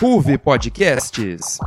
Ruve Podcasts.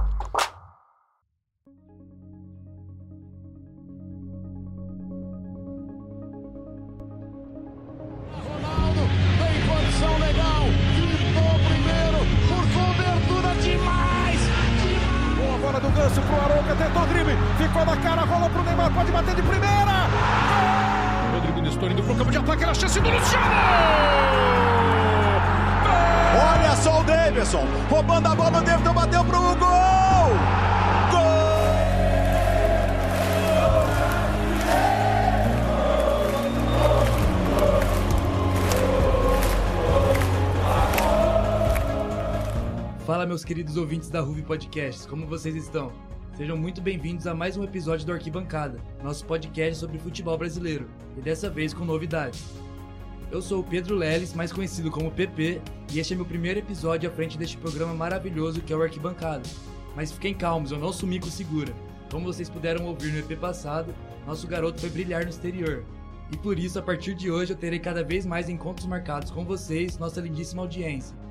Meus queridos ouvintes da Ruve Podcasts, como vocês estão? Sejam muito bem-vindos a mais um episódio do Arquibancada, nosso podcast sobre futebol brasileiro, e dessa vez com novidades. Eu sou o Pedro Leles, mais conhecido como PP, e este é meu primeiro episódio à frente deste programa maravilhoso que é o Arquibancada. Mas fiquem calmos, eu não sumi com segura. Como vocês puderam ouvir no EP passado, nosso garoto foi brilhar no exterior. E por isso, a partir de hoje, eu terei cada vez mais encontros marcados com vocês, nossa lindíssima audiência.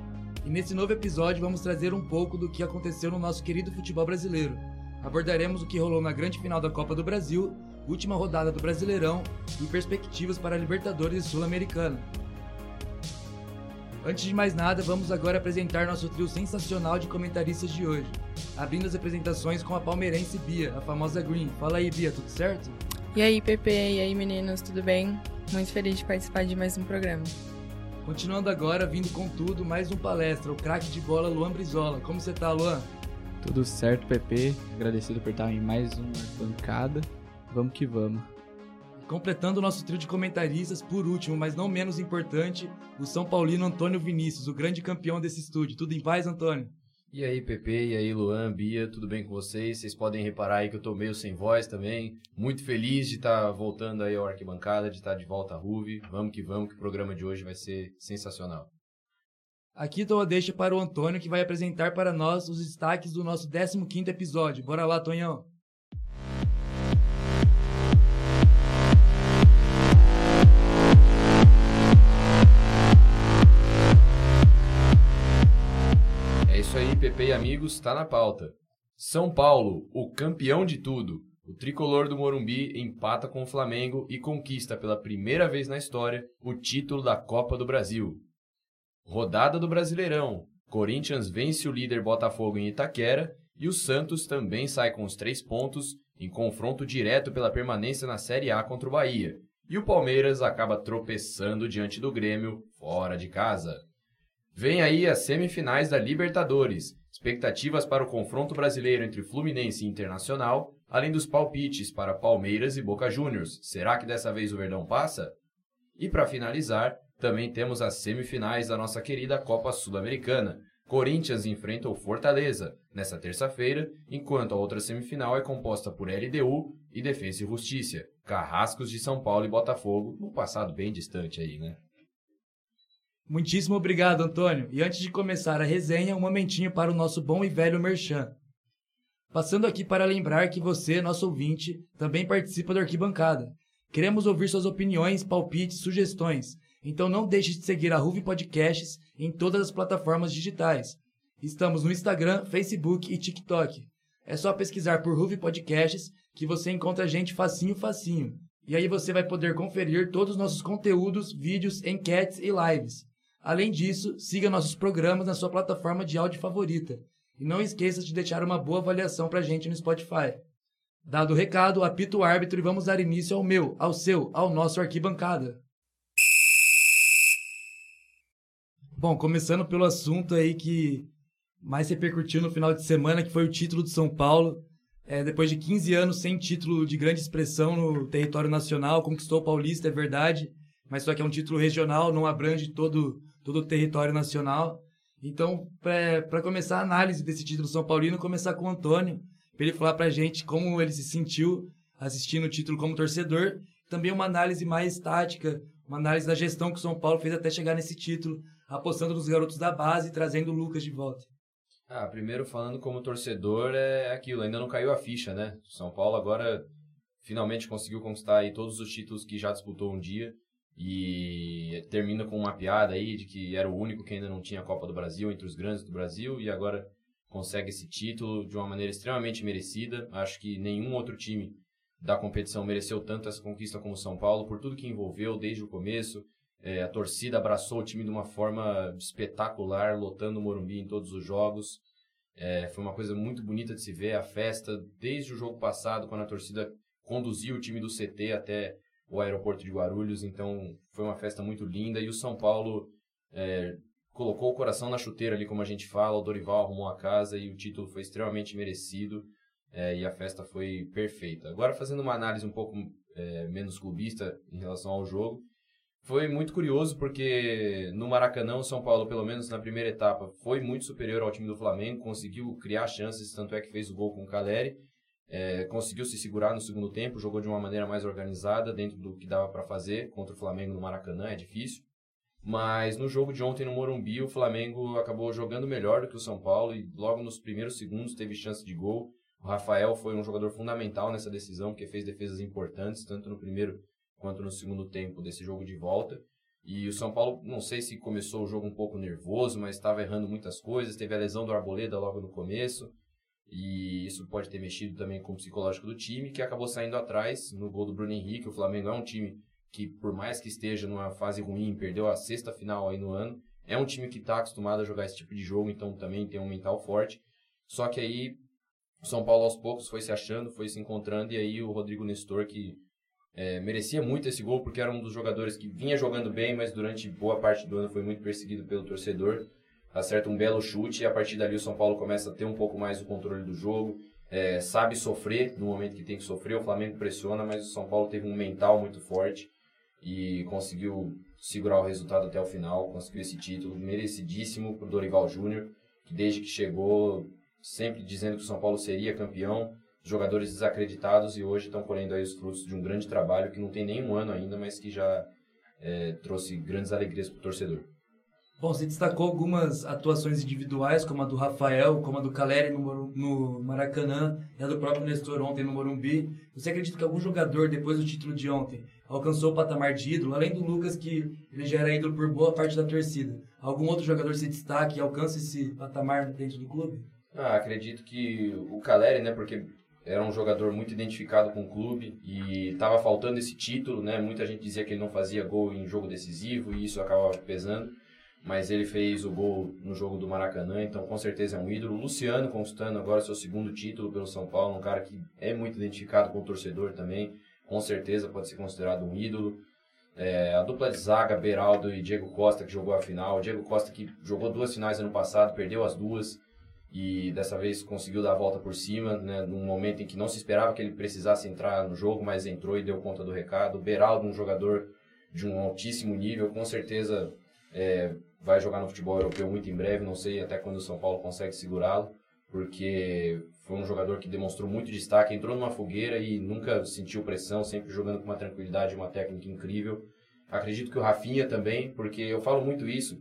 E nesse novo episódio vamos trazer um pouco do que aconteceu no nosso querido futebol brasileiro. Abordaremos o que rolou na grande final da Copa do Brasil, última rodada do Brasileirão e perspectivas para a Libertadores Sul-Americana. Antes de mais nada, vamos agora apresentar nosso trio sensacional de comentaristas de hoje. Abrindo as apresentações com a palmeirense Bia, a famosa Green. Fala aí, Bia, tudo certo? E aí, Pepe, e aí, meninos, tudo bem? Muito feliz de participar de mais um programa. Continuando agora, vindo com tudo, mais um palestra, o craque de bola Luan Brizola. Como você tá, Luan? Tudo certo, PP. Agradecido por estar em mais uma bancada. Vamos que vamos. Completando o nosso trio de comentaristas, por último, mas não menos importante, o São Paulino Antônio Vinícius, o grande campeão desse estúdio. Tudo em paz, Antônio? E aí, Pepe, e aí, Luan, Bia, tudo bem com vocês? Vocês podem reparar aí que eu tô meio sem voz também. Muito feliz de estar voltando aí ao Arquibancada, de estar de volta à Ruve. Vamos que vamos, que o programa de hoje vai ser sensacional. Aqui então eu deixo para o Antônio, que vai apresentar para nós os destaques do nosso 15º episódio. Bora lá, Tonhão! Isso aí, Pepe e amigos, tá na pauta. São Paulo, o campeão de tudo. O tricolor do Morumbi empata com o Flamengo e conquista pela primeira vez na história o título da Copa do Brasil. Rodada do Brasileirão. Corinthians vence o líder Botafogo em Itaquera e o Santos também sai com os três pontos em confronto direto pela permanência na Série A contra o Bahia. E o Palmeiras acaba tropeçando diante do Grêmio fora de casa. Vem aí as semifinais da Libertadores. Expectativas para o confronto brasileiro entre Fluminense e Internacional, além dos palpites para Palmeiras e Boca Juniors. Será que dessa vez o Verdão passa? E para finalizar, também temos as semifinais da nossa querida Copa Sul-Americana. Corinthians enfrenta o Fortaleza nesta terça-feira, enquanto a outra semifinal é composta por LDU e Defensa e Justiça, Carrascos de São Paulo e Botafogo, no passado bem distante aí, né? Muitíssimo obrigado, Antônio. E antes de começar a resenha, um momentinho para o nosso bom e velho Merchan. Passando aqui para lembrar que você, nosso ouvinte, também participa do Arquibancada. Queremos ouvir suas opiniões, palpites, sugestões. Então não deixe de seguir a Ruve Podcasts em todas as plataformas digitais. Estamos no Instagram, Facebook e TikTok. É só pesquisar por Ruve Podcasts que você encontra a gente facinho, facinho. E aí você vai poder conferir todos os nossos conteúdos, vídeos, enquetes e lives. Além disso, siga nossos programas na sua plataforma de áudio favorita. E não esqueça de deixar uma boa avaliação pra gente no Spotify. Dado o recado, apito o árbitro e vamos dar início ao meu, ao seu, ao nosso arquibancada. Bom, começando pelo assunto aí que mais repercutiu no final de semana, que foi o título do São Paulo. É, depois de 15 anos sem título de grande expressão no território nacional, conquistou o Paulista, é verdade, mas só que é um título regional, não abrange todo, todo o território nacional. Então, para começar a análise desse título São Paulino, começar com o Antônio, para ele falar para a gente como ele se sentiu assistindo o título como torcedor, também uma análise mais tática, uma análise da gestão que o São Paulo fez até chegar nesse título, apostando nos garotos da base e trazendo o Lucas de volta. Ah, primeiro falando como torcedor é aquilo, ainda não caiu a ficha, né? São Paulo agora finalmente conseguiu conquistar aí todos os títulos que já disputou um dia. E termina com uma piada aí de que era o único que ainda não tinha a Copa do Brasil entre os grandes do Brasil e agora consegue esse título de uma maneira extremamente merecida. Acho que nenhum outro time da competição mereceu tanto essa conquista como o São Paulo, por tudo que envolveu desde o começo. É, a torcida abraçou o time de uma forma espetacular, lotando o Morumbi em todos os jogos. É, foi uma coisa muito bonita de se ver, a festa, desde o jogo passado, quando a torcida conduziu o time do CT até o aeroporto de Guarulhos. Então, foi uma festa muito linda. E o São Paulo é, colocou o coração na chuteira ali, como a gente fala. O Dorival arrumou a casa e o título foi extremamente merecido. É, e a festa foi perfeita. Agora, fazendo uma análise um pouco é, menos clubista em relação ao jogo, foi muito curioso porque no Maracanã, o São Paulo, pelo menos na primeira etapa, foi muito superior ao time do Flamengo, conseguiu criar chances, tanto é que fez o gol com o Caleri, é, conseguiu se segurar no segundo tempo, jogou de uma maneira mais organizada, dentro do que dava para fazer contra o Flamengo no Maracanã, é difícil. Mas no jogo de ontem no Morumbi, o Flamengo acabou jogando melhor do que o São Paulo e logo nos primeiros segundos teve chance de gol. O Rafael foi um jogador fundamental nessa decisão, porque fez defesas importantes, tanto no primeiro quanto no segundo tempo desse jogo de volta. E o São Paulo, não sei se começou o jogo um pouco nervoso, mas estava errando muitas coisas. Teve a lesão do Arboleda logo no começo. E isso pode ter mexido também com o psicológico do time, que acabou saindo atrás no gol do Bruno Henrique. O Flamengo é um time que por mais que esteja numa fase ruim, perdeu a sexta final aí no ano, é um time que está acostumado a jogar esse tipo de jogo, então também tem um mental forte. Só que aí o São Paulo aos poucos foi se achando, foi se encontrando, e aí o Rodrigo Nestor, que é, merecia muito esse gol, porque era um dos jogadores que vinha jogando bem, mas durante boa parte do ano foi muito perseguido pelo torcedor. Acerta um belo chute, e a partir dali o São Paulo começa a ter um pouco mais o controle do jogo, é, sabe sofrer no momento que tem que sofrer. O Flamengo pressiona, mas o São Paulo teve um mental muito forte e conseguiu segurar o resultado até o final, conseguiu esse título merecidíssimo para o Dorival Júnior, que desde que chegou, sempre dizendo que o São Paulo seria campeão, jogadores desacreditados e hoje estão colhendo aí os frutos de um grande trabalho que não tem nem um ano ainda, mas que já é, trouxe grandes alegrias para o torcedor. Bom, você destacou algumas atuações individuais, como a do Rafael, como a do Caleri no, no Maracanã e a do próprio Nestor ontem no Morumbi. Você acredita que algum jogador, depois do título de ontem, alcançou o patamar de ídolo, além do Lucas, que ele já era ídolo por boa parte da torcida? Algum outro jogador se destaque e alcança esse patamar dentro do clube? Ah, acredito que o Caleri, né, porque era um jogador muito identificado com o clube e estava faltando esse título, né? Muita gente dizia que ele não fazia gol em jogo decisivo e isso acabava pesando mas ele fez o gol no jogo do Maracanã, então com certeza é um ídolo. Luciano conquistando agora seu segundo título pelo São Paulo, um cara que é muito identificado com o torcedor também, com certeza pode ser considerado um ídolo. É, a dupla de zaga, Beraldo e Diego Costa, que jogou a final. Diego Costa que jogou duas finais ano passado, perdeu as duas e dessa vez conseguiu dar a volta por cima, né, num momento em que não se esperava que ele precisasse entrar no jogo, mas entrou e deu conta do recado. Beraldo, um jogador de um altíssimo nível, com certeza é, vai jogar no futebol europeu muito em breve, não sei até quando o São Paulo consegue segurá-lo, porque foi um jogador que demonstrou muito destaque, entrou numa fogueira e nunca sentiu pressão, sempre jogando com uma tranquilidade, uma técnica incrível. Acredito que o Rafinha também, porque eu falo muito isso.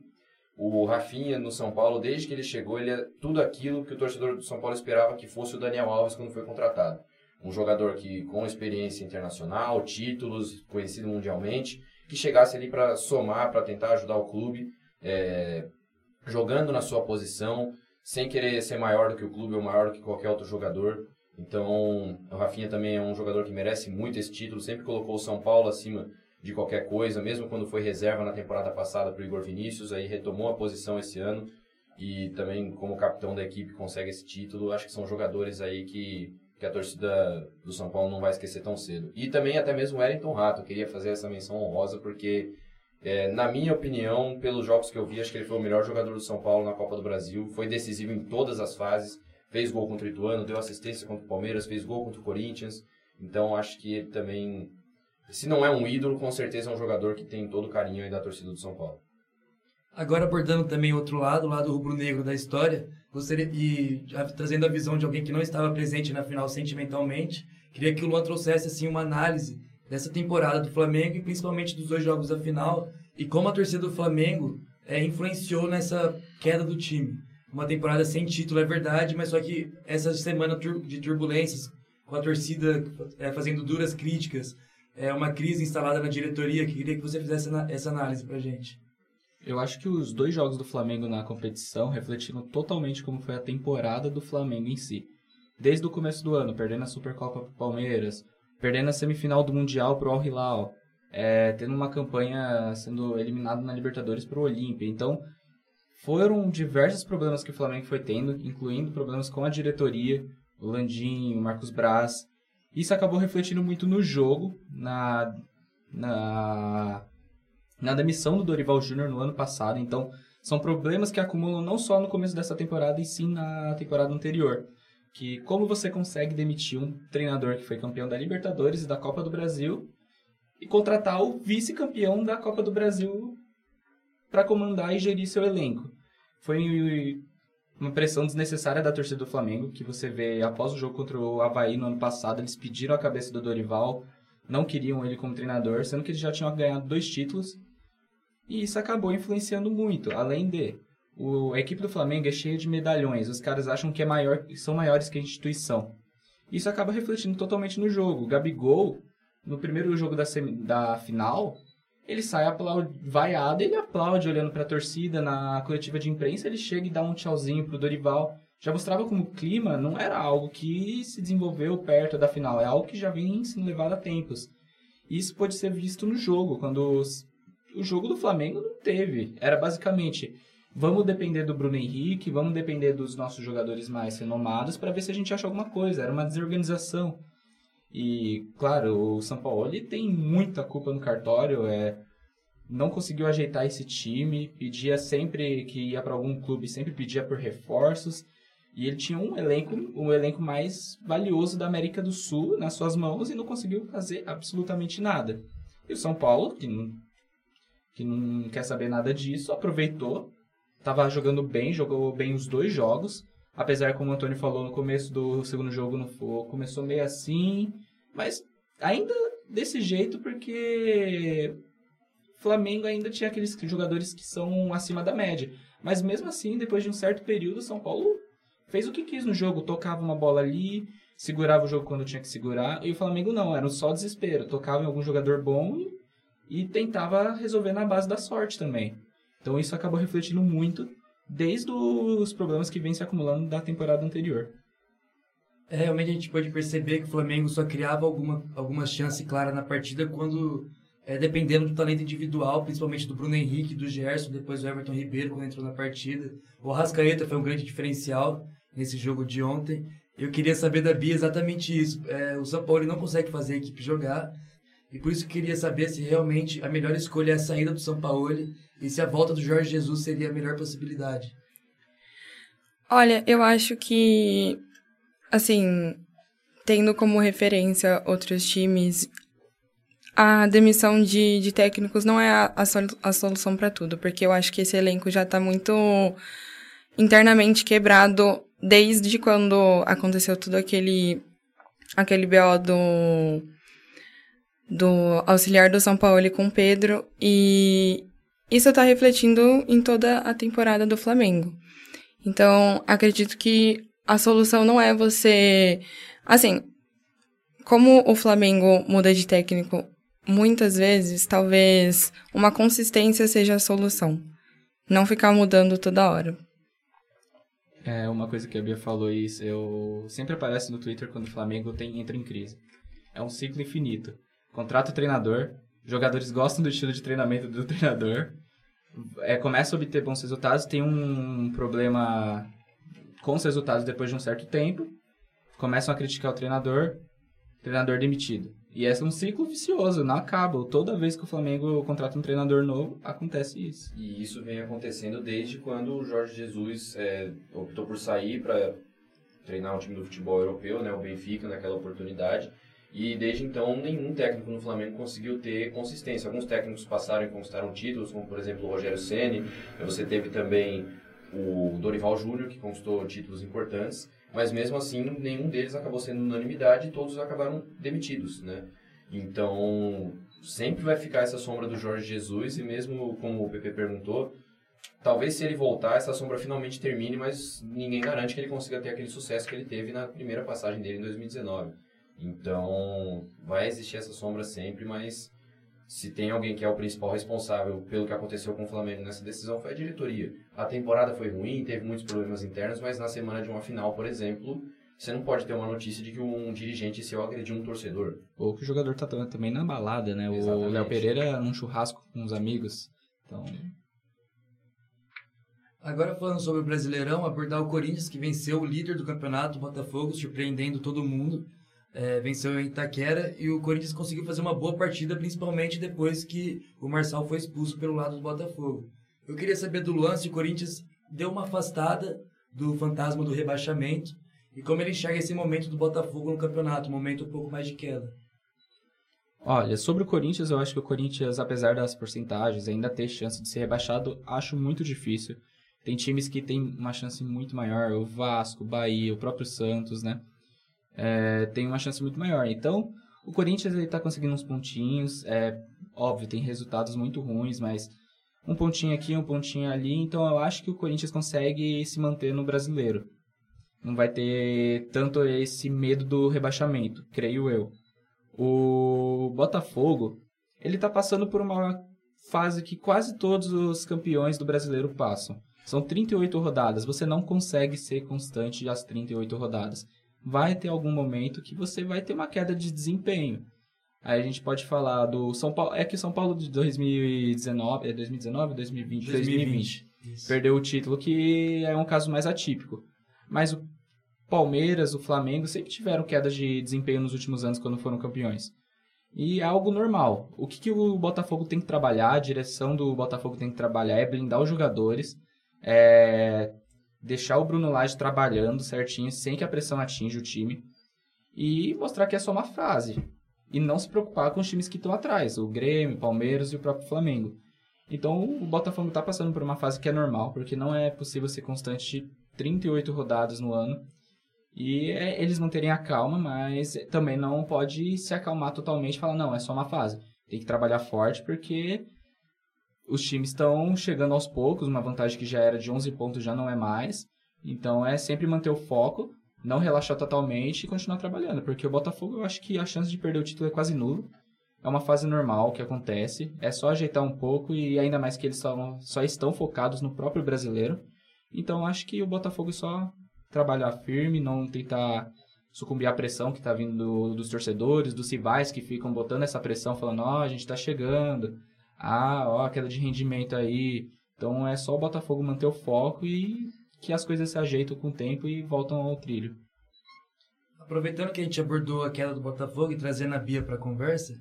O Rafinha no São Paulo, desde que ele chegou, ele é tudo aquilo que o torcedor do São Paulo esperava que fosse o Daniel Alves quando foi contratado. Um jogador que com experiência internacional, títulos, conhecido mundialmente, que chegasse ali para somar, para tentar ajudar o clube é, jogando na sua posição, sem querer ser maior do que o clube ou maior do que qualquer outro jogador. Então, o Rafinha também é um jogador que merece muito esse título, sempre colocou o São Paulo acima de qualquer coisa, mesmo quando foi reserva na temporada passada para o Igor Vinícius, aí retomou a posição esse ano e também como capitão da equipe consegue esse título. Acho que são jogadores aí que, que a torcida do São Paulo não vai esquecer tão cedo. E também até mesmo o Wellington Rato, queria fazer essa menção honrosa porque é, na minha opinião, pelos jogos que eu vi, acho que ele foi o melhor jogador do São Paulo na Copa do Brasil. Foi decisivo em todas as fases. Fez gol contra o Ituano, deu assistência contra o Palmeiras, fez gol contra o Corinthians. Então acho que ele também, se não é um ídolo, com certeza é um jogador que tem todo o carinho aí da torcida do São Paulo. Agora abordando também outro lado, o lado rubro-negro da história, gostaria e trazendo a visão de alguém que não estava presente na final sentimentalmente, queria que o Luan trouxesse assim uma análise dessa temporada do Flamengo e principalmente dos dois jogos da final e como a torcida do Flamengo é, influenciou nessa queda do time. Uma temporada sem título é verdade, mas só que essa semana de turbulências, com a torcida é, fazendo duras críticas é, uma crise instalada na diretoria? Que queria que você fizesse essa análise pra gente. Eu acho que os dois jogos do Flamengo na competição refletiram totalmente como foi a temporada do Flamengo em si. Desde o começo do ano, perdendo a Supercopa pro Palmeiras, perdendo a semifinal do Mundial pro Al Hilal, é, tendo uma campanha sendo eliminado na Libertadores pro Olímpia. Então, foram diversos problemas que o Flamengo foi tendo, incluindo problemas com a diretoria, o Landim, o Marcos Braz. Isso acabou refletindo muito no jogo, na, na na demissão do Dorival Júnior no ano passado. Então, são problemas que acumulam não só no começo dessa temporada, e sim na temporada anterior. Que como você consegue demitir um treinador que foi campeão da Libertadores e da Copa do Brasil e contratar o vice-campeão da Copa do Brasil para comandar e gerir seu elenco. Foi uma pressão desnecessária da torcida do Flamengo, que você vê após o jogo contra o Havaí no ano passado, eles pediram a cabeça do Dorival, não queriam ele como treinador, sendo que eles já tinham ganhado dois títulos e isso acabou influenciando muito. Além de, o, a equipe do Flamengo é cheia de medalhões. Os caras acham que é maior, são maiores que a instituição. Isso acaba refletindo totalmente no jogo. O Gabigol, no primeiro jogo da, semi, da final, ele sai vaiado, ele aplaude olhando para a torcida. Na coletiva de imprensa, ele chega e dá um tchauzinho pro Dorival. Já mostrava como o clima não era algo que se desenvolveu perto da final, é algo que já vem sendo levado há tempos. Isso pode ser visto no jogo, quando os o jogo do Flamengo não teve. Era basicamente, vamos depender do Bruno Henrique, vamos depender dos nossos jogadores mais renomados para ver se a gente acha alguma coisa. Era uma desorganização. E, claro, o São Paulo tem muita culpa no cartório, é não conseguiu ajeitar esse time, pedia sempre que ia para algum clube, sempre pedia por reforços. E ele tinha um elenco, um elenco mais valioso da América do Sul nas suas mãos e não conseguiu fazer absolutamente nada. E o São Paulo, que não que não quer saber nada disso, aproveitou, estava jogando bem, jogou bem os dois jogos, apesar como o Antônio falou no começo do segundo jogo não foi, começou meio assim, mas ainda desse jeito porque Flamengo ainda tinha aqueles jogadores que são acima da média, mas mesmo assim, depois de um certo período, São Paulo fez o que quis no jogo, tocava uma bola ali, segurava o jogo quando tinha que segurar, e o Flamengo não, era só desespero, tocava em algum jogador bom e e tentava resolver na base da sorte também. Então isso acabou refletindo muito desde os problemas que vem se acumulando da temporada anterior. É, realmente a gente pode perceber que o Flamengo só criava alguma, alguma chance clara na partida quando, é, dependendo do talento individual, principalmente do Bruno Henrique, do Gerson, depois do Everton Ribeiro quando entrou na partida. O Arrascaeta foi um grande diferencial nesse jogo de ontem. Eu queria saber da Bia exatamente isso. É, o São Paulo não consegue fazer a equipe jogar, e por isso eu queria saber se realmente a melhor escolha é a saída do São Paulo e se a volta do Jorge Jesus seria a melhor possibilidade. Olha, eu acho que, assim, tendo como referência outros times, a demissão de, de técnicos não é a, a, solu a solução para tudo, porque eu acho que esse elenco já tá muito internamente quebrado desde quando aconteceu tudo aquele, aquele BO do do auxiliar do São Paulo com o Pedro e isso está refletindo em toda a temporada do Flamengo. Então, acredito que a solução não é você. Assim, como o Flamengo muda de técnico muitas vezes, talvez uma consistência seja a solução. Não ficar mudando toda hora. É uma coisa que a Bia falou isso, eu sempre aparece no Twitter quando o Flamengo tem, entra em crise. É um ciclo infinito contrata o treinador, jogadores gostam do estilo de treinamento do treinador, é, começa a obter bons resultados, tem um problema com os resultados depois de um certo tempo, começam a criticar o treinador, treinador demitido. E esse é um ciclo vicioso, não acaba. Toda vez que o Flamengo contrata um treinador novo, acontece isso. E isso vem acontecendo desde quando o Jorge Jesus é, optou por sair para treinar um time do futebol europeu, né, o Benfica, naquela oportunidade. E desde então, nenhum técnico no Flamengo conseguiu ter consistência. Alguns técnicos passaram e conquistaram títulos, como por exemplo o Rogério Ceni. Você teve também o Dorival Júnior, que conquistou títulos importantes. Mas mesmo assim, nenhum deles acabou sendo unanimidade e todos acabaram demitidos, né? Então, sempre vai ficar essa sombra do Jorge Jesus e mesmo como o PP perguntou, talvez se ele voltar, essa sombra finalmente termine, mas ninguém garante que ele consiga ter aquele sucesso que ele teve na primeira passagem dele em 2019. Então, vai existir essa sombra sempre, mas se tem alguém que é o principal responsável pelo que aconteceu com o Flamengo nessa decisão foi a diretoria. A temporada foi ruim, teve muitos problemas internos, mas na semana de uma final, por exemplo, você não pode ter uma notícia de que um dirigente seu agrediu um torcedor. Ou que o jogador tá também na balada, né? Exatamente. O Léo Pereira num churrasco com os amigos. Então, Agora falando sobre o Brasileirão, abordar o Corinthians, que venceu o líder do campeonato, o Botafogo, surpreendendo todo mundo. É, venceu em Itaquera e o Corinthians conseguiu fazer uma boa partida, principalmente depois que o Marçal foi expulso pelo lado do Botafogo. Eu queria saber do Luan se o Corinthians deu uma afastada do fantasma do rebaixamento e como ele enxerga esse momento do Botafogo no campeonato, um momento um pouco mais de queda. Olha, sobre o Corinthians, eu acho que o Corinthians, apesar das porcentagens, ainda ter chance de ser rebaixado, acho muito difícil. Tem times que têm uma chance muito maior, o Vasco, o Bahia, o próprio Santos, né? É, tem uma chance muito maior. Então, o Corinthians ele tá conseguindo uns pontinhos, é óbvio, tem resultados muito ruins, mas um pontinho aqui, um pontinho ali, então eu acho que o Corinthians consegue se manter no brasileiro. Não vai ter tanto esse medo do rebaixamento, creio eu. O Botafogo, ele tá passando por uma fase que quase todos os campeões do brasileiro passam. São 38 rodadas, você não consegue ser constante às 38 rodadas. Vai ter algum momento que você vai ter uma queda de desempenho. Aí a gente pode falar do São Paulo, é que o São Paulo de 2019, é 2019, 2020, 2020, Isso. perdeu o título, que é um caso mais atípico. Mas o Palmeiras, o Flamengo sempre tiveram quedas de desempenho nos últimos anos quando foram campeões. E é algo normal. O que, que o Botafogo tem que trabalhar, a direção do Botafogo tem que trabalhar é blindar os jogadores, é deixar o Bruno Lage trabalhando certinho, sem que a pressão atinja o time, e mostrar que é só uma fase. E não se preocupar com os times que estão atrás, o Grêmio, o Palmeiras e o próprio Flamengo. Então o Botafogo está passando por uma fase que é normal, porque não é possível ser constante 38 rodadas no ano. E é, eles não terem a calma, mas também não pode se acalmar totalmente e falar, não, é só uma fase. Tem que trabalhar forte porque os times estão chegando aos poucos, uma vantagem que já era de 11 pontos já não é mais. Então é sempre manter o foco, não relaxar totalmente e continuar trabalhando, porque o Botafogo eu acho que a chance de perder o título é quase nula. É uma fase normal que acontece, é só ajeitar um pouco e ainda mais que eles só, só estão focados no próprio brasileiro. Então acho que o Botafogo é só trabalhar firme, não tentar sucumbir à pressão que está vindo do- dos torcedores, dos rivais que ficam botando essa pressão, falando, ó, a gente está chegando, ah, ó, queda de rendimento aí. Então é só o Botafogo manter o foco e que as coisas se ajeitam com o tempo e voltam ao trilho. Aproveitando que a gente abordou a queda do Botafogo e trazendo a Bia para a conversa,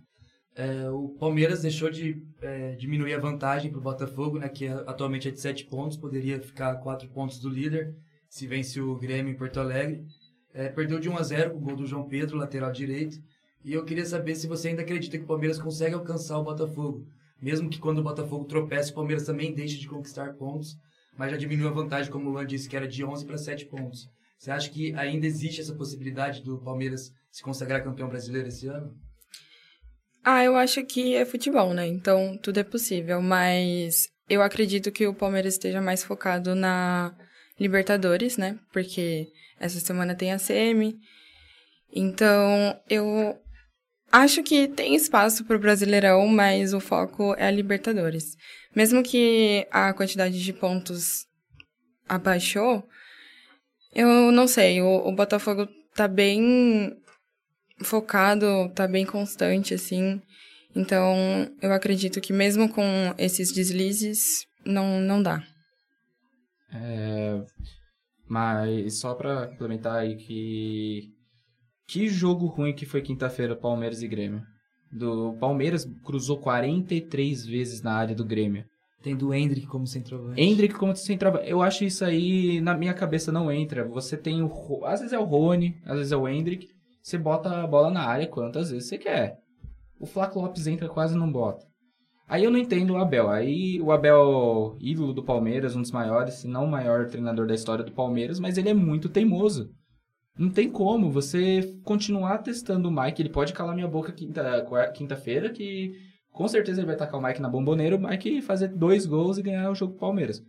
é, o Palmeiras deixou de é, diminuir a vantagem para o Botafogo, né, que atualmente é de 7 pontos, poderia ficar a 4 pontos do líder se vence o Grêmio em Porto Alegre. É, perdeu de 1 a 0 com o gol do João Pedro, lateral direito. E eu queria saber se você ainda acredita que o Palmeiras consegue alcançar o Botafogo. Mesmo que quando o Botafogo tropece, o Palmeiras também deixe de conquistar pontos, mas já diminuiu a vantagem, como o Luan disse, que era de 11 para 7 pontos. Você acha que ainda existe essa possibilidade do Palmeiras se consagrar campeão brasileiro esse ano? Ah, eu acho que é futebol, né? Então tudo é possível, mas eu acredito que o Palmeiras esteja mais focado na Libertadores, né? Porque essa semana tem a CM. Então eu acho que tem espaço para o Brasileirão, mas o foco é a Libertadores. Mesmo que a quantidade de pontos abaixou, eu não sei, o, o Botafogo tá bem focado, tá bem constante, assim. Então, eu acredito que mesmo com esses deslizes, não, não dá. É, mas só pra complementar aí que. Que jogo ruim que foi quinta-feira, Palmeiras e Grêmio. Do Palmeiras cruzou 43 vezes na área do Grêmio. Tem do Hendrick como centroavante. Hendrick como centroavante. Eu acho isso aí, na minha cabeça, não entra. Você tem o. Às vezes é o Rony, às vezes é o Hendrick. Você bota a bola na área quantas vezes você quer. O Flaco Lopes entra quase não bota. Aí eu não entendo o Abel. Aí o Abel, ídolo do Palmeiras, um dos maiores, se não o maior treinador da história do Palmeiras, mas ele é muito teimoso. Não tem como você continuar testando o Mike. Ele pode calar minha boca quinta- quinta-feira, que com certeza ele vai tacar o Mike na bomboneira, o Mike fazer dois gols e ganhar o jogo do Palmeiras.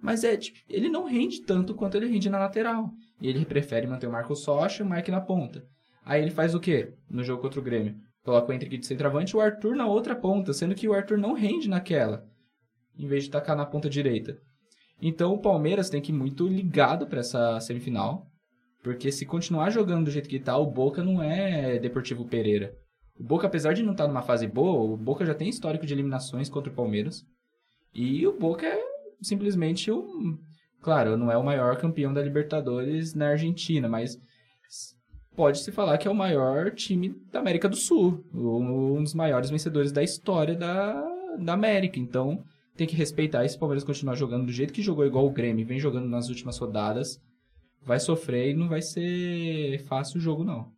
Mas é, tipo, ele não rende tanto quanto ele rende na lateral. E ele prefere manter o Marcos Rocha e o Mike na ponta. Aí ele faz o quê no jogo contra o Grêmio? Coloca o Hendrick de centroavante e o Arthur na outra ponta, sendo que o Arthur não rende naquela, em vez de tacar na ponta direita. Então o Palmeiras tem que ir muito ligado para essa semifinal, porque se continuar jogando do jeito que tá, o Boca não é Deportivo Pereira. O Boca, apesar de não estar numa fase boa, o Boca já tem histórico de eliminações contra o Palmeiras. E o Boca é simplesmente um. Claro, não é o maior campeão da Libertadores na Argentina, mas pode-se falar que é o maior time da América do Sul, um dos maiores vencedores da história da, da América. Então, tem que respeitar. E se o Palmeiras continuar jogando do jeito que jogou, igual o Grêmio, vem jogando nas últimas rodadas, vai sofrer e não vai ser fácil o jogo, não.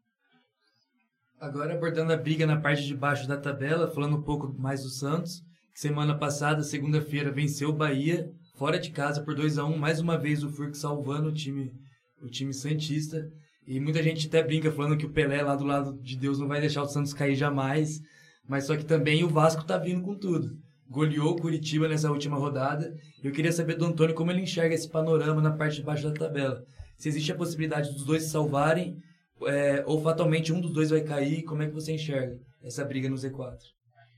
Agora abordando a briga na parte de baixo da tabela, falando um pouco mais do Santos, que semana passada, segunda-feira, venceu o Bahia, fora de casa por 2 a 1 mais uma vez o Furk salvando o time, o time Santista. E muita gente até brinca falando que o Pelé lá do lado de Deus não vai deixar o Santos cair jamais. Mas só que também o Vasco tá vindo com tudo. Goleou o Curitiba nessa última rodada. Eu queria saber do Antônio como ele enxerga esse panorama na parte de baixo da tabela. Se existe a possibilidade dos dois se salvarem, é, ou fatalmente um dos dois vai cair, como é que você enxerga essa briga no Z4?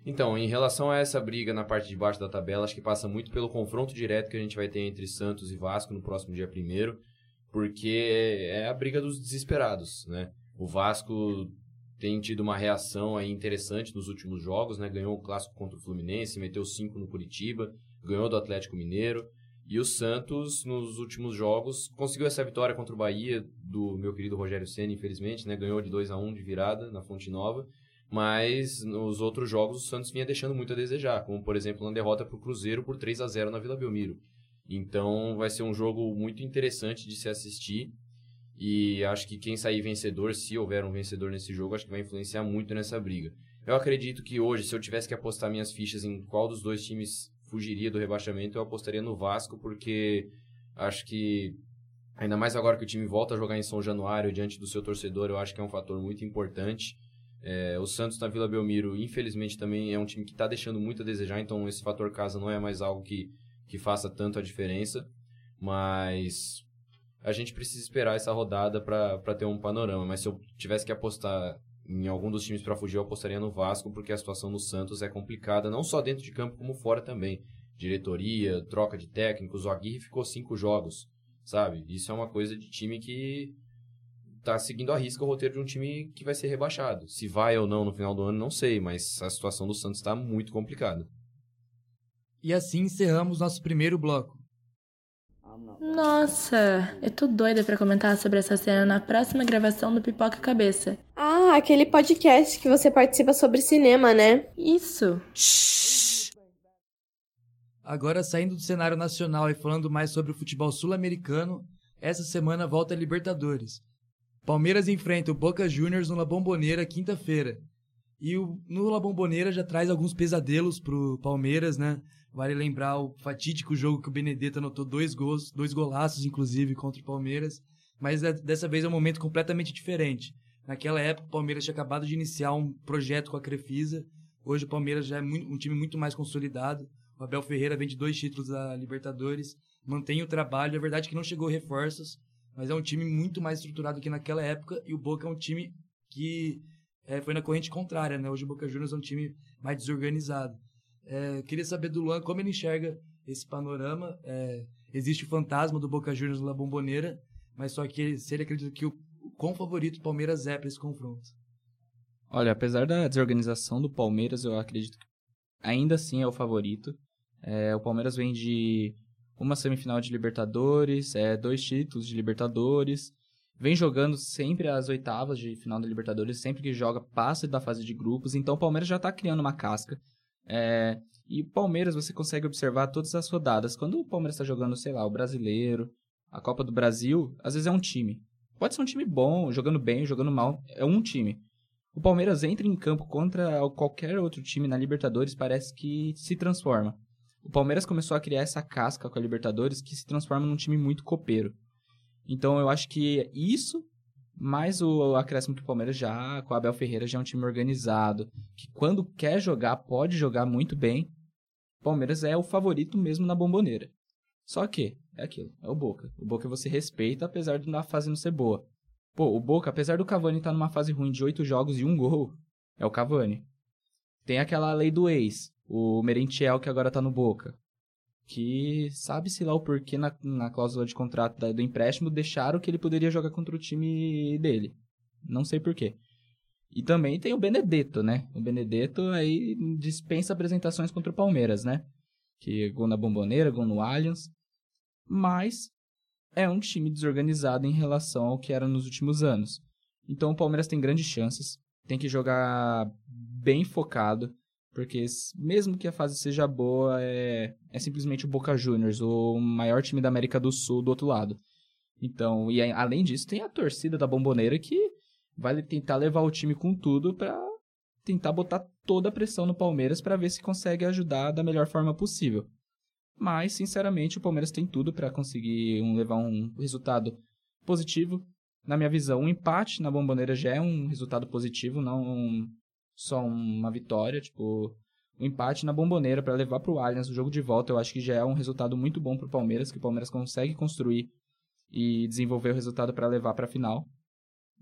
Então, em relação a essa briga na parte de baixo da tabela, acho que passa muito pelo confronto direto que a gente vai ter entre Santos e Vasco no próximo dia 1 porque é a briga dos desesperados, né? O Vasco tem tido uma reação aí interessante nos últimos jogos, né? Ganhou o clássico contra o Fluminense, meteu 5 no Curitiba, ganhou do Atlético Mineiro. E o Santos, nos últimos jogos, conseguiu essa vitória contra o Bahia, do meu querido Rogério Senna, infelizmente, né? Ganhou de 2 a 1 de virada na Fonte Nova. Mas nos outros jogos o Santos vinha deixando muito a desejar, como por exemplo na derrota para o Cruzeiro por 3 a 0 na Vila Belmiro. Então vai ser um jogo muito interessante de se assistir. E acho que quem sair vencedor, se houver um vencedor nesse jogo, acho que vai influenciar muito nessa briga. Eu acredito que hoje, se eu tivesse que apostar minhas fichas em qual dos dois times fugiria do rebaixamento, eu apostaria no Vasco, porque acho que, ainda mais agora que o time volta a jogar em São Januário diante do seu torcedor, eu acho que é um fator muito importante. É, o Santos na Vila Belmiro, infelizmente, também é um time que está deixando muito a desejar, então esse fator casa não é mais algo que que faça tanto a diferença, mas a gente precisa esperar essa rodada para ter um panorama. Mas se eu tivesse que apostar em algum dos times para fugir, eu apostaria no Vasco, porque a situação no Santos é complicada, não só dentro de campo, como fora também. Diretoria, troca de técnicos, o Aguirre ficou cinco jogos, sabe? Isso é uma coisa de time que tá seguindo a risca o roteiro de um time que vai ser rebaixado. Se vai ou não no final do ano, não sei, mas a situação do Santos está muito complicada. E assim encerramos nosso primeiro bloco. Nossa, eu tô doida pra comentar sobre essa cena na próxima gravação do Pipoca Cabeça. Ah, aquele podcast que você participa sobre cinema, né? Isso. Agora saindo do cenário nacional e falando mais sobre o futebol sul-americano, essa semana volta a Libertadores. Palmeiras enfrenta o Boca Juniors no La Bombonera quinta-feira. E o, no La Bombonera já traz alguns pesadelos pro Palmeiras, né? Vale lembrar o fatídico jogo que o Benedetto anotou dois gols, dois golaços, inclusive, contra o Palmeiras. Mas é, dessa vez é um momento completamente diferente. Naquela época, o Palmeiras tinha acabado de iniciar um projeto com a Crefisa. Hoje, o Palmeiras já é muito, um time muito mais consolidado. O Abel Ferreira vem de dois títulos da Libertadores, mantém o trabalho. É verdade que não chegou reforços, mas é um time muito mais estruturado que naquela época. E o Boca é um time que é, foi na corrente contrária, né? Hoje o Boca Juniors é um time mais desorganizado. É, queria saber do Luan como ele enxerga esse panorama. É, existe o fantasma do Boca Juniors na bomboneira, mas só que se ele acredita que o quão favorito o Palmeiras é para esse confronto. Olha, apesar da desorganização do Palmeiras, eu acredito que ainda assim é o favorito. É, o Palmeiras vem de uma semifinal de Libertadores, é, dois títulos de Libertadores, vem jogando sempre as oitavas de final da Libertadores, sempre que joga passa da fase de grupos, então o Palmeiras já está criando uma casca. É, e Palmeiras você consegue observar todas as rodadas. Quando o Palmeiras está jogando, sei lá, o Brasileiro, a Copa do Brasil, às vezes é um time. Pode ser um time bom, jogando bem, jogando mal, é um time. O Palmeiras entra em campo contra qualquer outro time na Libertadores, parece que se transforma. O Palmeiras começou a criar essa casca com a Libertadores que se transforma num time muito copeiro. Então eu acho que isso mas o acréscimo que o Palmeiras já, com o Abel Ferreira, já é um time organizado, que quando quer jogar, pode jogar muito bem. O Palmeiras é o favorito mesmo na bomboneira. Só que, é aquilo, é o Boca. O Boca você respeita, apesar de na fase não ser boa. Pô, o Boca, apesar do Cavani estar tá numa fase ruim de oito jogos e um gol, é o Cavani. Tem aquela lei do ex, o Merentiel que agora tá no Boca. Que sabe-se lá o porquê na, na cláusula de contrato da, do empréstimo deixaram que ele poderia jogar contra o time dele. Não sei porquê. E também tem o Benedetto, né? O Benedetto aí dispensa apresentações contra o Palmeiras, né? Que gol na Bomboneira, gol no Allianz. Mas é um time desorganizado em relação ao que era nos últimos anos. Então o Palmeiras tem grandes chances, tem que jogar bem focado, porque mesmo que a fase seja boa, é, é simplesmente o Boca Juniors, o maior time da América do Sul do outro lado. Então, e além disso, tem a torcida da Bomboneira que vai tentar levar o time com tudo para tentar botar toda a pressão no Palmeiras para ver se consegue ajudar da melhor forma possível. Mas, sinceramente, o Palmeiras tem tudo para conseguir um, levar um resultado positivo. Na minha visão, um empate na Bomboneira já é um resultado positivo, não um, só uma vitória. Tipo, um empate na Bomboneira para levar para o Allianz o jogo de volta, eu acho que já é um resultado muito bom para o Palmeiras, que o Palmeiras consegue construir e desenvolver o resultado para levar para a final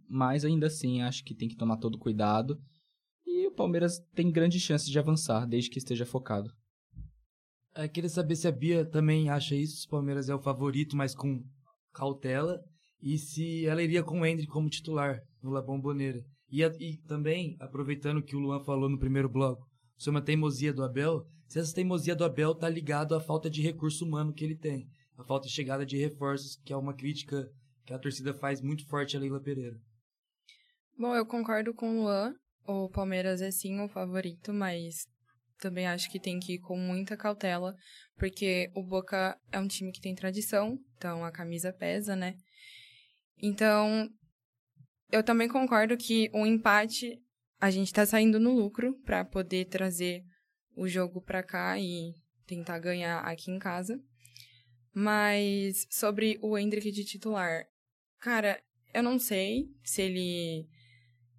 mas ainda assim acho que tem que tomar todo cuidado. E o Palmeiras tem grande chance de avançar, desde que esteja focado. Eu é, queria saber se a Bia também acha isso, se o Palmeiras é o favorito, mas com cautela, e se ela iria com o Hendrick como titular no La Bombonera. E, e também, aproveitando que o Luan falou no primeiro bloco sobre uma teimosia do Abel, se essa teimosia do Abel tá ligado à falta de recurso humano que ele tem, a falta de chegada de reforços, que é uma crítica que a torcida faz muito forte a Leila Pereira. Bom, eu concordo com o Luan. O Palmeiras é sim o favorito, mas também acho que tem que ir com muita cautela, porque o Boca é um time que tem tradição, então a camisa pesa, né? Então, eu também concordo que o empate a gente tá saindo no lucro para poder trazer o jogo para cá e tentar ganhar aqui em casa. Mas sobre o Hendrick de titular, cara, eu não sei se ele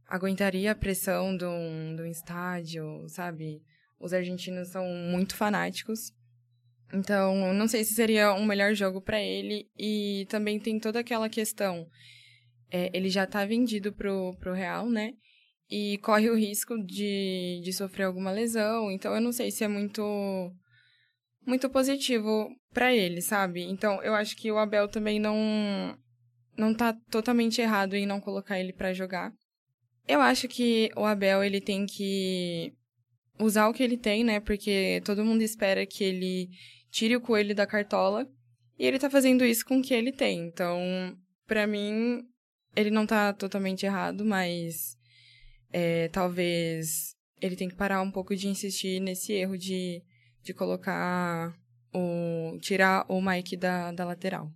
aguentaria a pressão de um, de um estádio, sabe? Os argentinos são muito fanáticos. Então, não sei se seria um melhor jogo para ele. E também tem toda aquela questão. É, ele já tá vendido pro, pro Real, né? E corre o risco de, de sofrer alguma lesão. Então, eu não sei se é muito muito positivo para ele, sabe? Então, eu acho que o Abel também não não tá totalmente errado em não colocar ele para jogar. Eu acho que o Abel ele tem que usar o que ele tem, né? Porque todo mundo espera que ele tire o coelho da cartola. E ele tá fazendo isso com o que ele tem. Então, para mim, ele não tá totalmente errado, mas é, talvez ele tem que parar um pouco de insistir nesse erro de, de colocar o. tirar o Mike da, da lateral.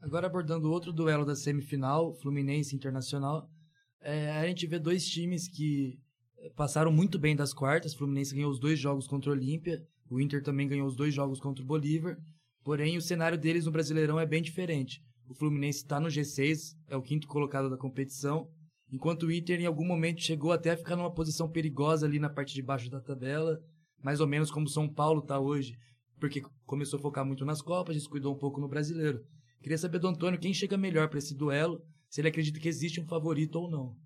Agora abordando outro duelo da semifinal, Fluminense Internacional é, a gente vê dois times que passaram muito bem das quartas. O Fluminense ganhou os dois jogos contra o Olímpia, o Inter também ganhou os dois jogos contra o Bolívar. Porém, o cenário deles no Brasileirão é bem diferente. O Fluminense está no G6, é o quinto colocado da competição, enquanto o Inter em algum momento chegou até a ficar numa posição perigosa ali na parte de baixo da tabela, mais ou menos como São Paulo está hoje, porque começou a focar muito nas Copas, descuidou um pouco no Brasileiro. Queria saber do Antônio quem chega melhor para esse duelo se ele acredita que existe um favorito ou não.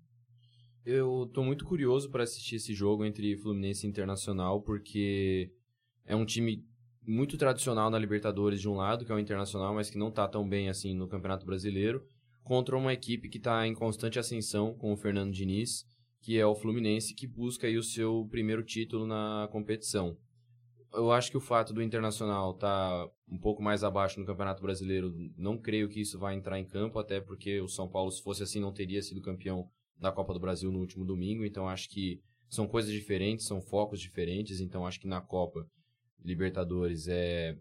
Eu tô muito curioso para assistir esse jogo entre Fluminense e Internacional, porque é um time muito tradicional na Libertadores de um lado, que é o Internacional, mas que não tá tão bem assim no Campeonato Brasileiro, contra uma equipe que está em constante ascensão com o Fernando Diniz, que é o Fluminense, que busca aí o seu primeiro título na competição. Eu acho que o fato do Internacional tá um pouco mais abaixo no Campeonato Brasileiro, não creio que isso vai entrar em campo, até porque o São Paulo, se fosse assim, não teria sido campeão da Copa do Brasil no último domingo. Então acho que são coisas diferentes, são focos diferentes. Então acho que na Copa Libertadores é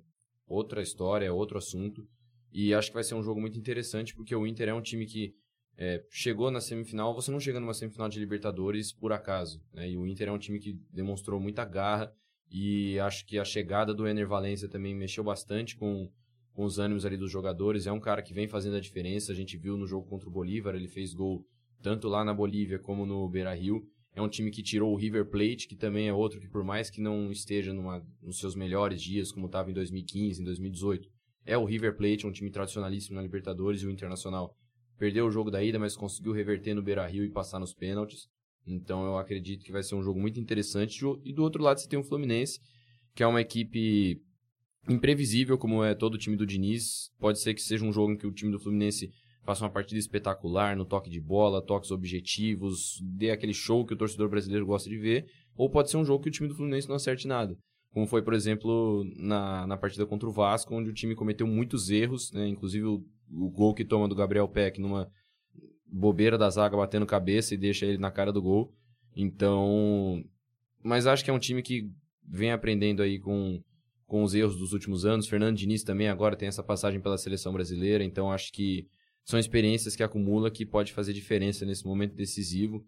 outra história, é outro assunto. E acho que vai ser um jogo muito interessante, porque o Inter é um time que é, chegou na semifinal. Você não chega numa semifinal de Libertadores por acaso. Né? E o Inter é um time que demonstrou muita garra e acho que a chegada do Ener Valência também mexeu bastante com, com os ânimos ali dos jogadores. É um cara que vem fazendo a diferença. A gente viu no jogo contra o Bolívar, ele fez gol tanto lá na Bolívia como no Beira-Rio. É um time que tirou o River Plate, que também é outro que por mais que não esteja numa, nos seus melhores dias, como estava em 2015, em 2018, é o River Plate, um time tradicionalíssimo na Libertadores e o Internacional perdeu o jogo da ida, mas conseguiu reverter no Beira-Rio e passar nos pênaltis. Então eu acredito que vai ser um jogo muito interessante. E do outro lado você tem o Fluminense, que é uma equipe imprevisível, como é todo o time do Diniz. Pode ser que seja um jogo em que o time do Fluminense faça uma partida espetacular no toque de bola, toques objetivos, dê aquele show que o torcedor brasileiro gosta de ver. Ou pode ser um jogo que o time do Fluminense não acerte nada. Como foi, por exemplo, na, na partida contra o Vasco, onde o time cometeu muitos erros, né? inclusive o, o gol que toma do Gabriel Peck numa bobeira da zaga batendo cabeça e deixa ele na cara do gol. Então, mas acho que é um time que vem aprendendo aí com, com os erros dos últimos anos. Fernando Diniz também agora tem essa passagem pela seleção brasileira, então acho que são experiências que acumula que pode fazer diferença nesse momento decisivo.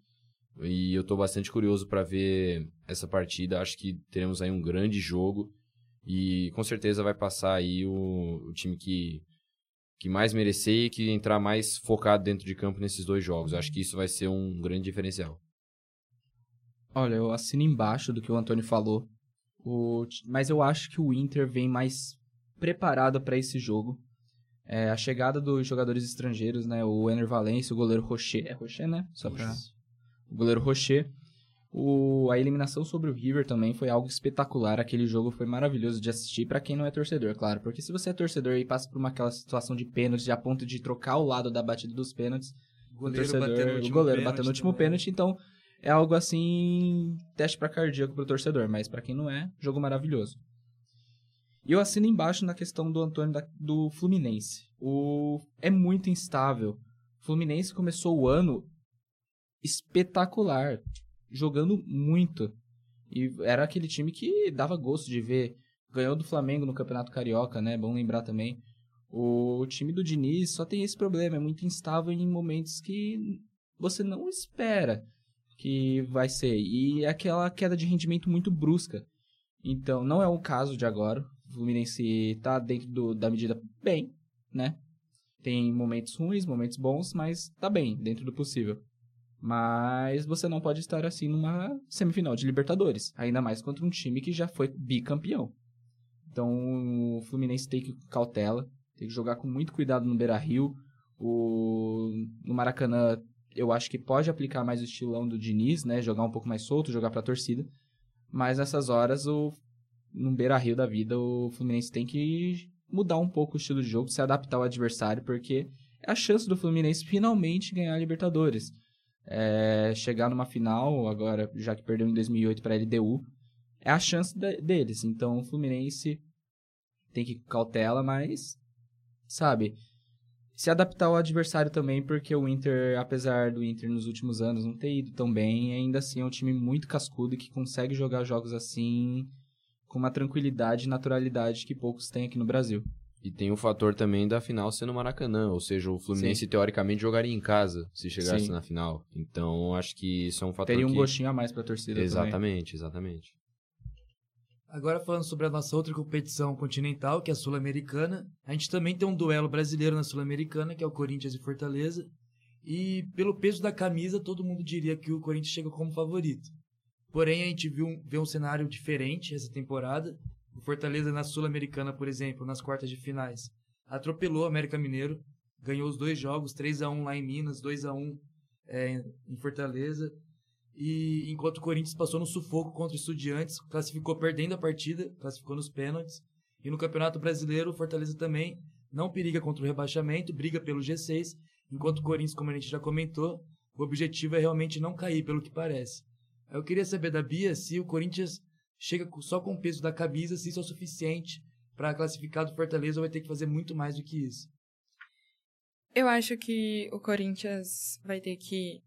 E eu estou bastante curioso para ver essa partida. Acho que teremos aí um grande jogo e com certeza vai passar aí o, o time que, que mais merecer e que entrar mais focado dentro de campo nesses dois jogos. Acho que isso vai ser um grande diferencial. Olha, eu assino embaixo do que o Antônio falou, o, mas eu acho que o Inter vem mais preparado para esse jogo. É, a chegada dos jogadores estrangeiros, né? O Ener Valencia, o goleiro Rocher. É Rocher, né? Só pra o goleiro Rocher. O, a eliminação sobre o River também foi algo espetacular. Aquele jogo foi maravilhoso de assistir para quem não é torcedor, claro. Porque se você é torcedor e passa por uma aquela situação de pênalti, a ponto de trocar o lado da batida dos pênaltis, o, goleiro o torcedor, o goleiro bateu no último pênalti, então é algo assim, teste para cardíaco pro torcedor, mas para quem não é, jogo maravilhoso. E eu assino embaixo na questão do Antônio da, do Fluminense. O é muito instável. O Fluminense começou o ano espetacular, jogando muito. E era aquele time que dava gosto de ver. Ganhou do Flamengo no Campeonato Carioca, né? Bom lembrar também. O time do Diniz só tem esse problema, é muito instável em momentos que você não espera que vai ser. E é aquela queda de rendimento muito brusca. Então, não é um caso de agora. Fluminense está dentro do, da medida bem, né? Tem momentos ruins, momentos bons, mas tá bem, dentro do possível. Mas você não pode estar assim numa semifinal de Libertadores, ainda mais contra um time que já foi bicampeão. Então o Fluminense tem que cautela, tem que jogar com muito cuidado no Beira-Rio. O no Maracanã, eu acho que pode aplicar mais o estilão do Diniz, né, jogar um pouco mais solto, jogar para a torcida. Mas nessas horas o no Beira-Rio da vida, o Fluminense tem que mudar um pouco o estilo de jogo, se adaptar ao adversário, porque é a chance do Fluminense finalmente ganhar a Libertadores é, chegar numa final, agora já que perdeu em 2008 para a LDU, é a chance de, deles. Então o Fluminense tem que cautela, mas sabe, se adaptar ao adversário também, porque o Inter, apesar do Inter nos últimos anos não ter ido tão bem, ainda assim é um time muito cascudo que consegue jogar jogos assim com uma tranquilidade e naturalidade que poucos têm aqui no Brasil. E tem o fator também da final ser no Maracanã, ou seja, o Fluminense Sim. teoricamente jogaria em casa se chegasse Sim. na final. Então, acho que isso é um fator Teria um que... gostinho a mais pra torcida Exatamente, também. exatamente. Agora falando sobre a nossa outra competição continental, que é a Sul-Americana, a gente também tem um duelo brasileiro na Sul-Americana, que é o Corinthians e Fortaleza. E pelo peso da camisa, todo mundo diria que o Corinthians chega como favorito. Porém, a gente viu, vê um cenário diferente essa temporada. O Fortaleza na Sul-Americana, por exemplo, nas quartas de finais, atropelou o América Mineiro, ganhou os dois jogos, 3 a 1 lá em Minas, 2 a 1 é, em Fortaleza. E enquanto o Corinthians passou no sufoco contra o Estudiantes, classificou perdendo a partida, classificou nos pênaltis. E no Campeonato Brasileiro, o Fortaleza também não periga contra o rebaixamento, briga pelo G6, enquanto o Corinthians, como a gente já comentou, o objetivo é realmente não cair, pelo que parece. Eu queria saber da Bia se o Corinthians chega só com o peso da camisa, se isso é o suficiente para classificar do Fortaleza ou vai ter que fazer muito mais do que isso? Eu acho que o Corinthians vai ter que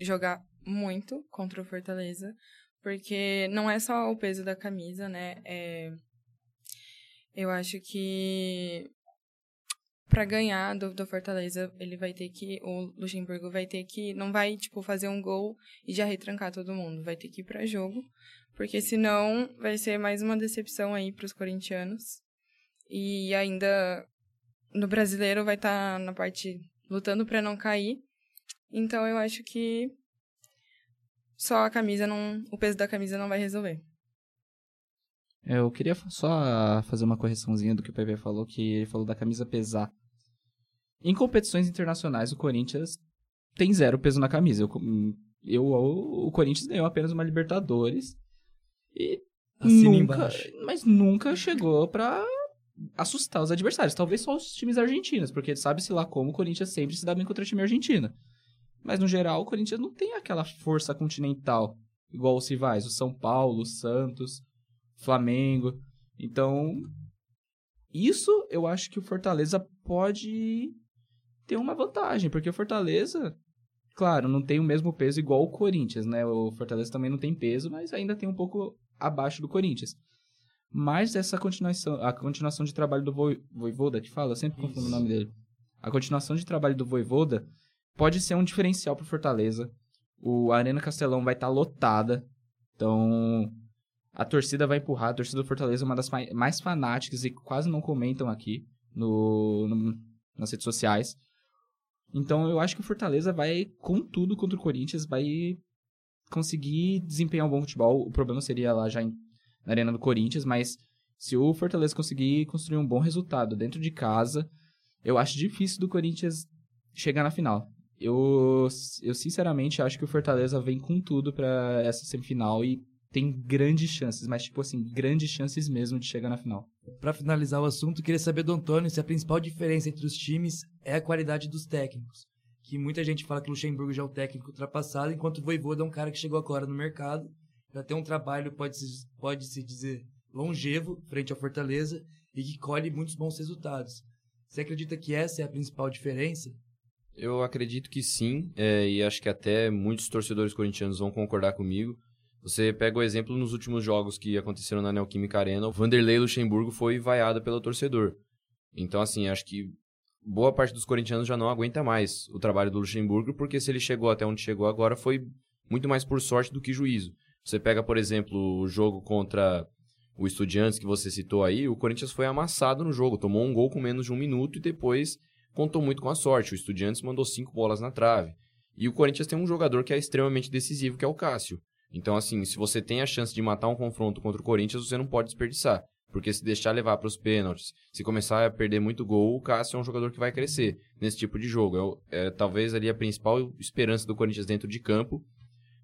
jogar muito contra o Fortaleza, porque não é só o peso da camisa, né? É... Eu acho que para ganhar do, do, Fortaleza, ele vai ter que, o Luxemburgo vai ter que, não vai, tipo, fazer um gol e já retrancar todo mundo, vai ter que ir para jogo, porque senão vai ser mais uma decepção aí para os corintianos. E ainda no brasileiro vai estar tá na parte lutando para não cair. Então eu acho que só a camisa não, o peso da camisa não vai resolver. É, eu queria só fazer uma correçãozinha do que o PV falou, que ele falou da camisa pesar. Em competições internacionais, o Corinthians tem zero peso na camisa. Eu, eu, o Corinthians ganhou apenas uma Libertadores e Assina nunca, embaixo. mas nunca chegou pra assustar os adversários. Talvez só os times argentinos, porque sabe-se lá como o Corinthians sempre se dá bem contra o time argentino. Mas no geral, o Corinthians não tem aquela força continental, igual os rivais, o São Paulo, o Santos, Flamengo. Então, isso eu acho que o Fortaleza pode ter uma vantagem, porque o Fortaleza, claro, não tem o mesmo peso igual o Corinthians, né? O Fortaleza também não tem peso, mas ainda tem um pouco abaixo do Corinthians. Mas essa continuação, a continuação de trabalho do Voi- Voivoda, que fala, eu sempre confundo o nome dele. A continuação de trabalho do Voivoda pode ser um diferencial pro Fortaleza. O Arena Castelão vai estar lotada. Então, a torcida vai empurrar. A torcida do Fortaleza é uma das mai- mais fanáticas e quase não comentam aqui no, no- nas redes sociais. Então, eu acho que o Fortaleza vai com tudo contra o Corinthians, vai conseguir desempenhar um bom futebol. O problema seria lá já em- na Arena do Corinthians, mas se o Fortaleza conseguir construir um bom resultado dentro de casa, eu acho difícil do Corinthians chegar na final. Eu, eu sinceramente acho que o Fortaleza vem com tudo pra essa semifinal e tem grandes chances, mas tipo assim, grandes chances mesmo de chegar na final. Pra finalizar o assunto, queria saber do Antônio se a principal diferença entre os times é a qualidade dos técnicos. Que muita gente fala que o Luxemburgo já é um técnico ultrapassado, enquanto o Voivoda é um cara que chegou agora no mercado, já tem um trabalho, pode-se pode -se dizer, longevo, frente ao Fortaleza, e que colhe muitos bons resultados. Você acredita que essa é a principal diferença? Eu acredito que sim, é, e acho que até muitos torcedores corintianos vão concordar comigo. Você pega o exemplo nos últimos jogos que aconteceram na Neoquímica Arena, o Vanderlei Luxemburgo foi vaiado pelo torcedor. Então, assim, acho que boa parte dos corintianos já não aguenta mais o trabalho do Luxemburgo, porque se ele chegou até onde chegou agora foi muito mais por sorte do que juízo. Você pega, por exemplo, o jogo contra o Estudiantes que você citou aí, o Corinthians foi amassado no jogo, tomou um gol com menos de um minuto e depois contou muito com a sorte. O Estudiantes mandou cinco bolas na trave. E o Corinthians tem um jogador que é extremamente decisivo, que é o Cássio. Então, assim, se você tem a chance de matar um confronto contra o Corinthians, você não pode desperdiçar. Porque se deixar levar para os pênaltis, se começar a perder muito gol, o Cássio é um jogador que vai crescer nesse tipo de jogo. É, é talvez ali a principal esperança do Corinthians dentro de campo.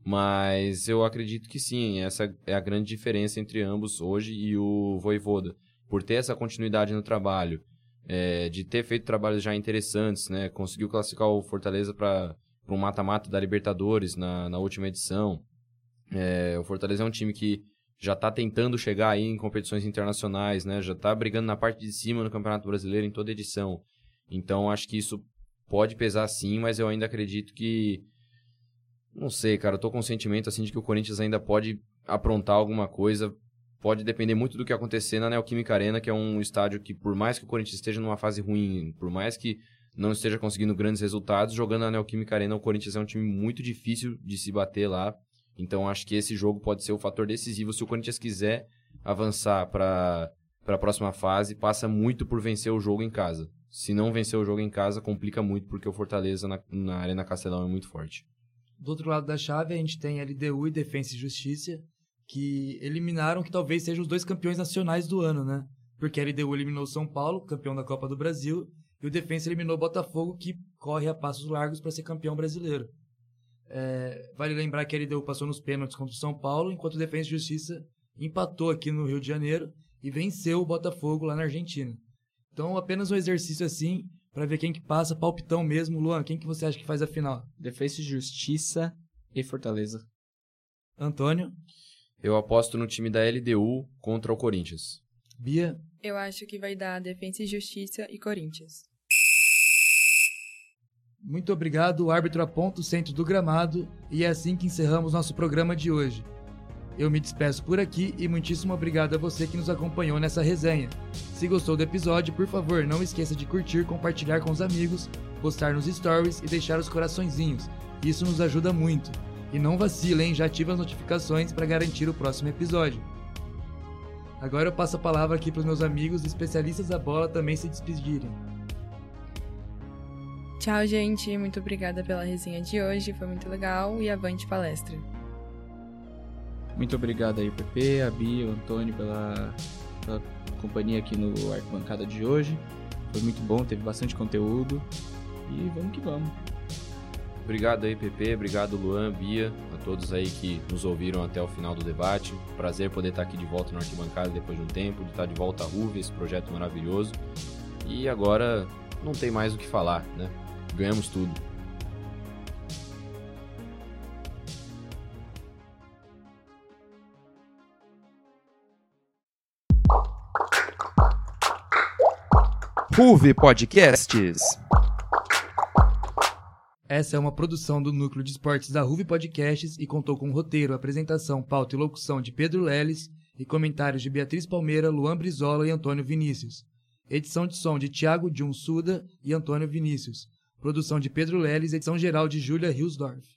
Mas eu acredito que sim, essa é a grande diferença entre ambos hoje e o Voivoda. Por ter essa continuidade no trabalho, é, de ter feito trabalhos já interessantes, né? Conseguiu classificar o Fortaleza para um mata-mata da Libertadores na, na última edição. É, o Fortaleza é um time que já está tentando chegar aí em competições internacionais, né? Já está brigando na parte de cima no Campeonato Brasileiro em toda edição. Então acho que isso pode pesar sim, mas eu ainda acredito que não sei, cara, eu tô com o sentimento assim de que o Corinthians ainda pode aprontar alguma coisa. Pode depender muito do que acontecer na Neoquímica Arena, que é um estádio que, por mais que o Corinthians esteja numa fase ruim, por mais que não esteja conseguindo grandes resultados, jogando na Neoquímica Arena, o Corinthians é um time muito difícil de se bater lá. Então acho que esse jogo pode ser o fator decisivo se o Corinthians quiser avançar para a próxima fase, passa muito por vencer o jogo em casa. Se não vencer o jogo em casa, complica muito, porque o Fortaleza na, na Arena Castelão é muito forte. Do outro lado da chave, a gente tem LDU e Defensa e Justiça, que eliminaram que talvez sejam os dois campeões nacionais do ano, né? Porque a LDU eliminou o São Paulo, campeão da Copa do Brasil, e o Defensa eliminou o Botafogo, que corre a passos largos para ser campeão brasileiro. É, vale lembrar que a LDU passou nos pênaltis contra o São Paulo, enquanto o Defensa e Justiça empatou aqui no Rio de Janeiro e venceu o Botafogo lá na Argentina. Então, apenas um exercício assim, para ver quem que passa, palpitão mesmo. Luan, quem que você acha que faz a final? Defesa e Justiça e Fortaleza. Antônio? Eu aposto no time da LDU contra o Corinthians. Bia? Eu acho que vai dar Defensa e Justiça e Corinthians. Muito obrigado, o árbitro aponta o centro do gramado e é assim que encerramos nosso programa de hoje. Eu me despeço por aqui e muitíssimo obrigado a você que nos acompanhou nessa resenha. Se gostou do episódio, por favor, não esqueça de curtir, compartilhar com os amigos, postar nos stories e deixar os coraçõezinhos. Isso nos ajuda muito. E não vacilem, já ative as notificações para garantir o próximo episódio. Agora eu passo a palavra aqui para os meus amigos especialistas da bola também se despedirem. Tchau, gente. Muito obrigada pela resenha de hoje. Foi muito legal. E avante palestra. Muito obrigado aí, PP, a Bia, o Antônio, pela, pela companhia aqui no Arquibancada de hoje. Foi muito bom, teve bastante conteúdo. E vamos que vamos. Obrigado aí, PP. Obrigado, Luan, Bia, a todos aí que nos ouviram até o final do debate. Prazer poder estar aqui de volta no Arquibancada depois de um tempo, de estar de volta à RUV, esse projeto maravilhoso. E agora não tem mais o que falar, né? Ganhamos tudo. RUV Podcasts. Essa é uma produção do Núcleo de Esportes da RUV Podcasts e contou com roteiro, apresentação, pauta e locução de Pedro Leles e comentários de Beatriz Palmeira, Luan Brizola e Antônio Vinícius. Edição de som de Thiago Jun Suda e Antônio Vinícius. Produção de Pedro Leles, edição geral de Júlia Hilsdorf.